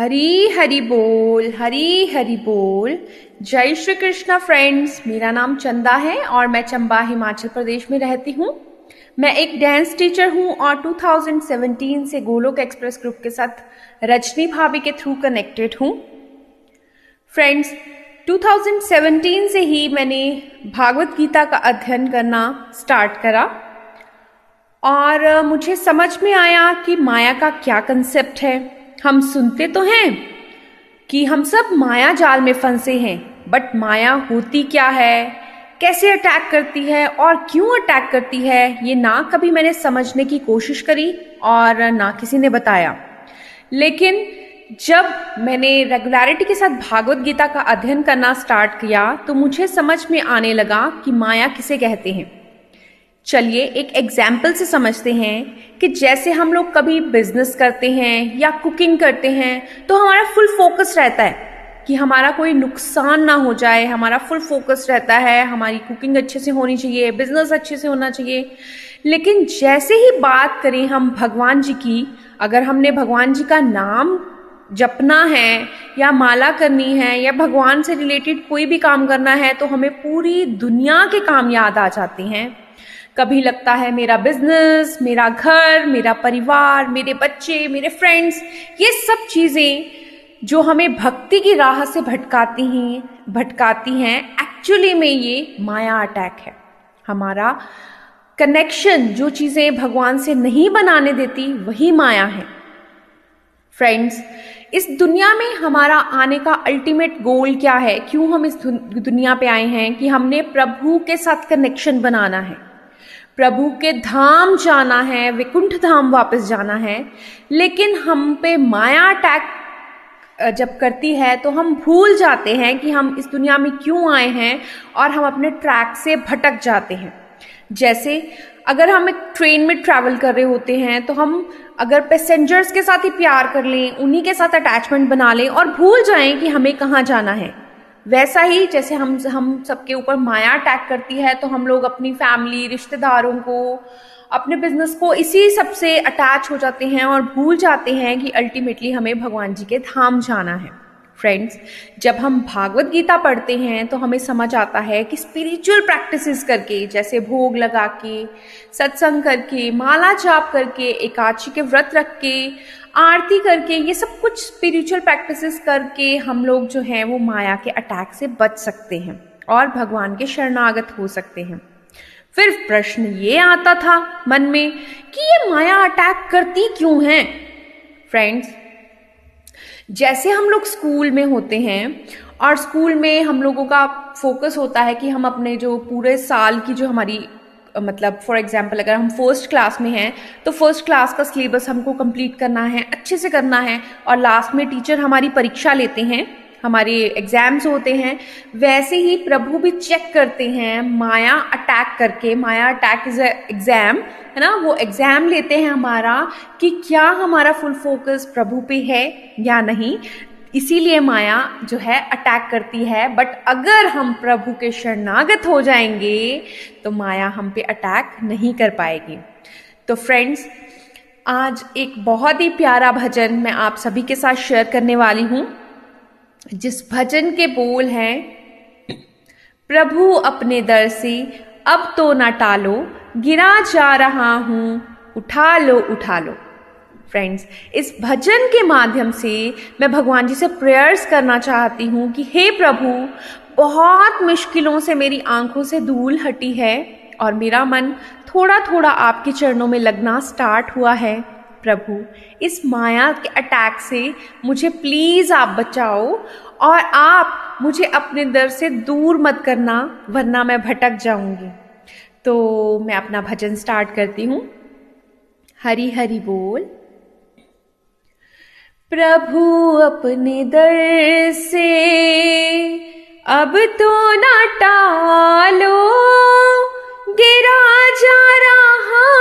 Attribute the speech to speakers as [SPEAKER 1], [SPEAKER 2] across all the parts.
[SPEAKER 1] हरी हरी बोल, हरी हरी बोल। जय श्री कृष्णा फ्रेंड्स मेरा नाम चंदा है और मैं चंबा, हिमाचल प्रदेश में रहती हूँ। मैं एक डांस टीचर हूँ और 2017 से गोलोक एक्सप्रेस ग्रुप के साथ रजनी भाभी के थ्रू कनेक्टेड हूँ। फ्रेंड्स 2017 से ही मैंने भागवत गीता का अध्ययन करना स्टार्ट करा। और मुझे समझ में आया कि माया का क्या कंसेप्ट है। हम सुनते तो हैं कि हम सब माया जाल में फंसे हैं बट माया होती क्या है? कैसे अटैक करती है और क्यों अटैक करती है? ये ना कभी मैंने समझने की कोशिश करी और ना किसी ने बताया। लेकिन जब मैंने रेगुलरिटी के साथ भागवत गीता का अध्ययन करना स्टार्ट किया तो मुझे समझ में आने लगा कि माया किसे कहते हैं। चलिए एक एग्ज़ाम्पल से समझते हैं कि जैसे हम लोग कभी बिज़नेस करते हैं या कुकिंग करते हैं तो हमारा फुल फोकस रहता है कि हमारा कोई नुकसान ना हो जाए, हमारा फुल फोकस रहता है, हमारी कुकिंग अच्छे से होनी चाहिए बिज़नेस अच्छे से होना चाहिए। लेकिन जैसे ही बात करें हम भगवान जी की, अगर हमने भगवान जी का नाम जपना है या माला करनी है या भगवान से रिलेटेड कोई भी काम करना है तो हमें पूरी दुनिया के काम याद आ जाते हैं। कभी लगता है मेरा बिज़नेस मेरा घर, मेरा परिवार, मेरे बच्चे, मेरे फ्रेंड्स ये सब चीज़ें जो हमें भक्ति की राह से भटकाती हैं भटकाती हैं एक्चुअली में ये माया अटैक है। हमारा कनेक्शन जो चीज़ें भगवान से नहीं बनाने देती, वही माया है। फ्रेंड्स इस दुनिया में हमारा आने का अल्टीमेट गोल क्या है? क्यों हम इस दुनिया पे आए हैं कि हमने प्रभु के साथ कनेक्शन बनाना है? प्रभु के धाम जाना है, विकुंठ धाम वापस जाना है। लेकिन हम पे माया अटैक जब करती है तो हम भूल जाते हैं कि हम इस दुनिया में क्यों आए हैं और हम अपने ट्रैक से भटक जाते हैं। जैसे, अगर हम एक ट्रेन में ट्रैवल कर रहे होते हैं तो हम अगर पैसेंजर्स के साथ ही प्यार कर लें, उन्हीं के साथ अटैचमेंट बना लें और भूल जाएँ कि हमें कहाँ जाना है। वैसा ही जैसे हम हम सबके ऊपर माया अटैक करती है तो हम लोग अपनी फैमिली रिश्तेदारों को, अपने बिज़नेस को इसी सबसे अटैच हो जाते हैं और भूल जाते हैं कि अल्टीमेटली हमें भगवान जी के धाम जाना है। फ्रेंड्स जब हम भागवत गीता पढ़ते हैं तो हमें समझ आता है कि स्पिरिचुअल प्रैक्टिसेस करके, जैसे भोग लगा के, सत्संग करके, माला जाप करके, एकादशी के व्रत रख के आरती करके, ये सब कुछ स्पिरिचुअल प्रैक्टिसेस करके हम लोग जो हैं, वो माया के अटैक से बच सकते हैं और भगवान के शरणागत हो सकते हैं। फिर प्रश्न ये आता था मन में कि ये माया अटैक करती क्यों है? फ्रेंड्स जैसे हम लोग स्कूल में होते हैं और स्कूल में हम लोगों का फोकस होता है कि हम अपने जो पूरे साल की जो हमारी मतलब फॉर एग्ज़ाम्पल अगर हम फ़र्स्ट क्लास में हैं तो फ़र्स्ट क्लास का सिलेबस हमको कंप्लीट करना है, अच्छे से करना है, और लास्ट में टीचर हमारी परीक्षा लेते हैं, हमारे एग्ज़ाम्स होते हैं, वैसे ही प्रभु भी चेक करते हैं, माया अटैक करके, माया अटैक इज़ एग्ज़ाम है ना, वो एग्ज़ाम लेते हैं हमारा कि क्या हमारा फुल फोकस प्रभु पे है या नहीं इसीलिए माया जो है अटैक करती है बट अगर हम प्रभु के शरणागत हो जाएँगे तो माया हम पे अटैक नहीं कर पाएगी। तो फ्रेंड्स आज एक बहुत ही प्यारा भजन मैं आप सभी के साथ शेयर करने वाली हूँ। जिस भजन के बोल हैं, प्रभु अपने दर से अब तो ना टालो, गिरा जा रहा हूँ, उठा लो उठा लो। फ्रेंड्स इस भजन के माध्यम से मैं भगवान जी से प्रेयर्स करना चाहती हूँ कि हे प्रभु, बहुत मुश्किलों से मेरी आँखों से धूल हटी है और मेरा मन थोड़ा थोड़ा आपके चरणों में लगना स्टार्ट हुआ है। प्रभु, इस माया के अटैक से मुझे प्लीज़ आप बचाओ और आप मुझे अपने दर से दूर मत करना, वरना मैं भटक जाऊँगी। तो मैं अपना भजन स्टार्ट करती हूँ। हरी हरी बोल। प्रभु अपने दर से। अब तो न टालो, गिरा जा रहा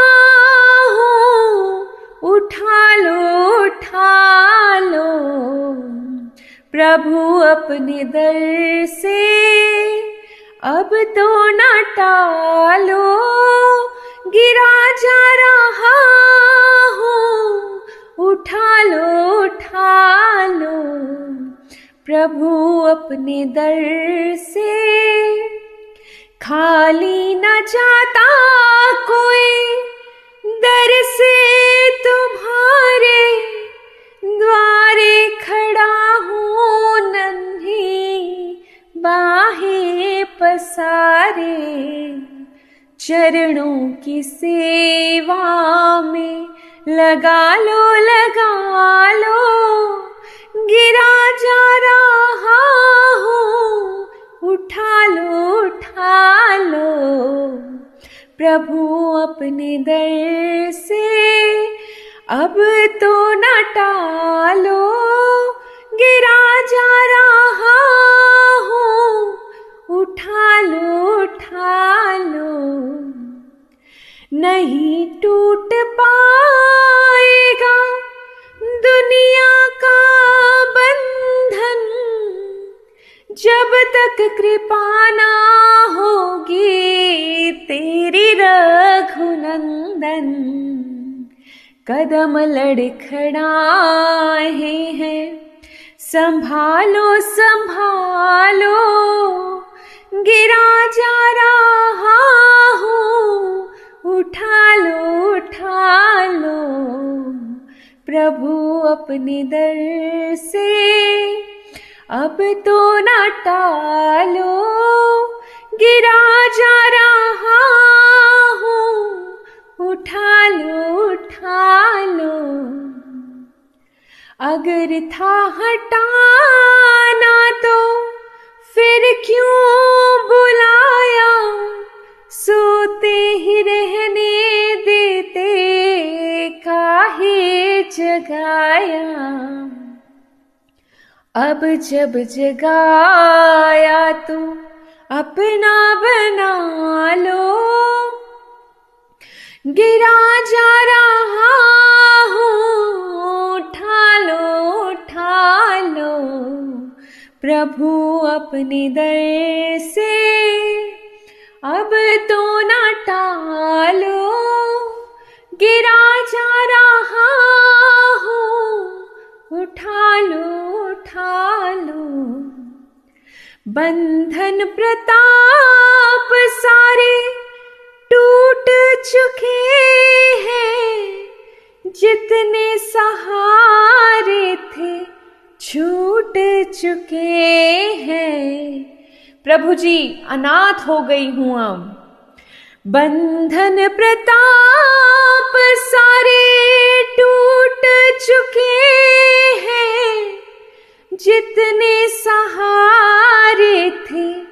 [SPEAKER 1] हूँ। उठा लो उठा लो। प्रभु अपने दर से। अब तो न टालो प्रभु अपने दर से खाली न जाता कोई। दर से तुम्हारे द्वारे खड़ा हूँ, नन्ही बाहें पसारे। चरणों की सेवा में लगा लो लगा लो। गिरा जा रहा हूँ। उठा लो उठा लो। प्रभु अपने दर से अब तो न टालो। गिरा जा रहा हूँ। उठा लो उठा लो। नहीं टूट पाएगा दुनिया का बंधन, जब तक कृपा ना होगी तेरी रघुनंदन, कदम लड़खड़ाए हैं। संभालो संभालो, गिरा जा रहा हूँ, उठा लो उठा लो। प्रभु अपने दर से। अब तो न टालो, गिरा जा रहा हूँ, उठा लो उठा लो। अगर था हटाना तो फिर क्यों बुलाया? सोते ही रहने जगाया। अब जब जगाया तो अपना बना लो। गिरा जा रहा हूँ, उठा लो उठा लो। प्रभु अपने दर से अब तो न टालो। गिरा जा रहा हूँ। उठा लो उठा लो। बंधन प्रताप सारे टूट चुके हैं। जितने सहारे थे छूट चुके हैं। प्रभु जी, अनाथ हो गई हूँ अब। बंधन प्रताप सारे टूट चुके हैं। जितने सहारे थे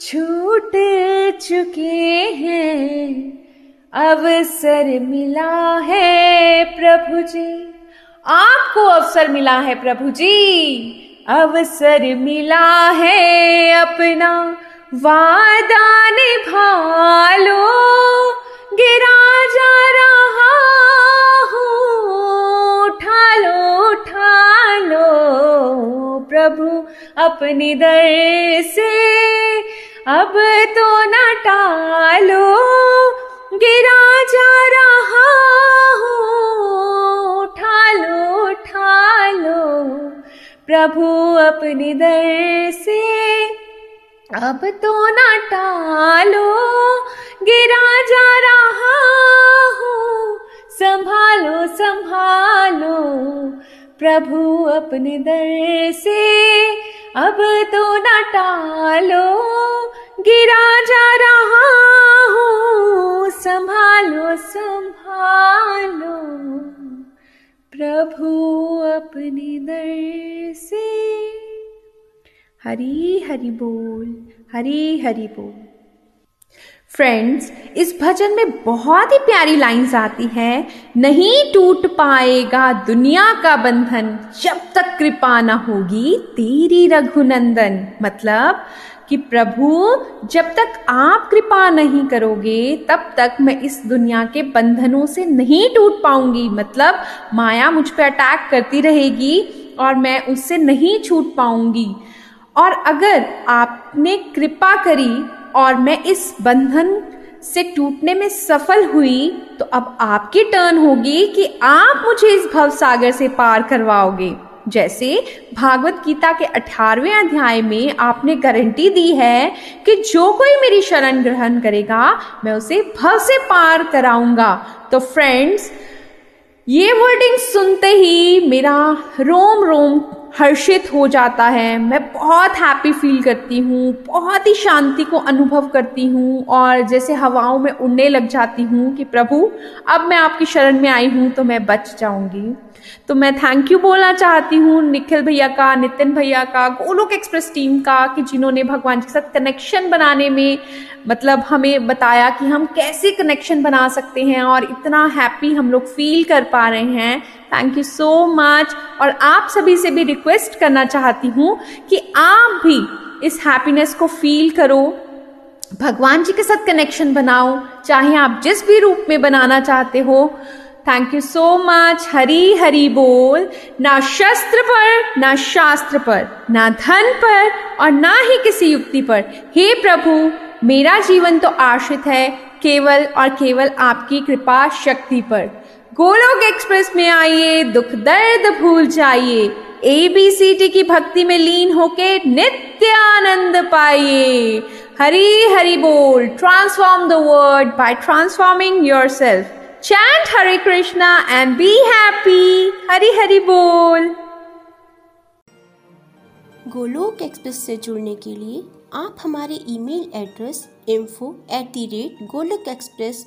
[SPEAKER 1] छूट चुके हैं। अवसर मिला है प्रभु जी। आपको अवसर मिला है प्रभु जी। अवसर मिला है अपना वादा निभा लो। गिरा जा रहा हूँ। उठा लो उठा लो। प्रभु अपनी दर से अब तो न टालो। गिरा जा रहा हूँ। उठा लो उठा लो। प्रभु अपनी दर से अब तो न टालो। संभालो। प्रभु अपने दर से अब तो न टालो। गिरा जा रहा हूँ, संभालो संभालो। प्रभु अपने दर से। हरी हरि बोल, हरी हरि बोल। फ्रेंड्स इस भजन में बहुत ही प्यारी लाइंस आती हैं। नहीं टूट पाएगा दुनिया का बंधन, जब तक कृपा न होगी तेरी रघुनंदन। मतलब कि प्रभु, जब तक आप कृपा नहीं करोगे, तब तक मैं इस दुनिया के बंधनों से नहीं टूट पाऊँगी। मतलब माया मुझ पर अटैक करती रहेगी और मैं उससे नहीं छूट पाऊँगी। और अगर आपने कृपा करी और मैं इस बंधन से टूटने में सफल हुई तो अब आपकी टर्न होगी कि आप मुझे इस भव सागर से पार करवाओगे। जैसे भागवत गीता के अठारहवें अध्याय में आपने गारंटी दी है कि जो कोई मेरी शरण ग्रहण करेगा, मैं उसे भव से पार कराऊँगा। तो फ्रेंड्स ये वर्डिंग सुनते ही मेरा रोम रोम हर्षित हो जाता है। मैं बहुत हैप्पी फील करती हूँ, बहुत ही शांति को अनुभव करती हूँ और जैसे हवाओं में उड़ने लग जाती हूँ कि प्रभु, अब मैं आपकी शरण में आई हूँ तो मैं बच जाऊँगी। तो मैं थैंक यू बोलना चाहती हूँ, निखिल भैया का, नितिन भैया का, गोलोक एक्सप्रेस टीम का, कि जिन्होंने भगवान के साथ कनेक्शन बनाने में मतलब हमें बताया कि हम कैसे कनेक्शन बना सकते हैं और इतना हैप्पी हम लोग फील कर पा रहे हैं। थैंक यू सो मच और आप सभी से भी रिक्वेस्ट करना चाहती हूँ कि आप भी इस हैप्पीनेस को फील करो। भगवान जी के साथ कनेक्शन बनाओ, चाहे आप जिस भी रूप में बनाना चाहते हो। Thank you so much Hari Hari बोल। ना शस्त्र पर, ना शास्त्र पर, ना धन पर और ना ही किसी युक्ति पर। हे प्रभु, मेरा जीवन तो आश्रित है केवल और केवल आपकी कृपा शक्ति पर। गोलोक एक्सप्रेस में आइए, दुख दर्द भूल जाइए। ए बी सी टी की भक्ति में लीन होके नित्य आनंद पाइए। हरी हरी बोल transform the world by transforming yourself Chant Hare Krishna and be happy. Hari Hari बोल।
[SPEAKER 2] गोलोक एक्सप्रेस से जुड़ने के लिए आप हमारे email address info at the rate Golok express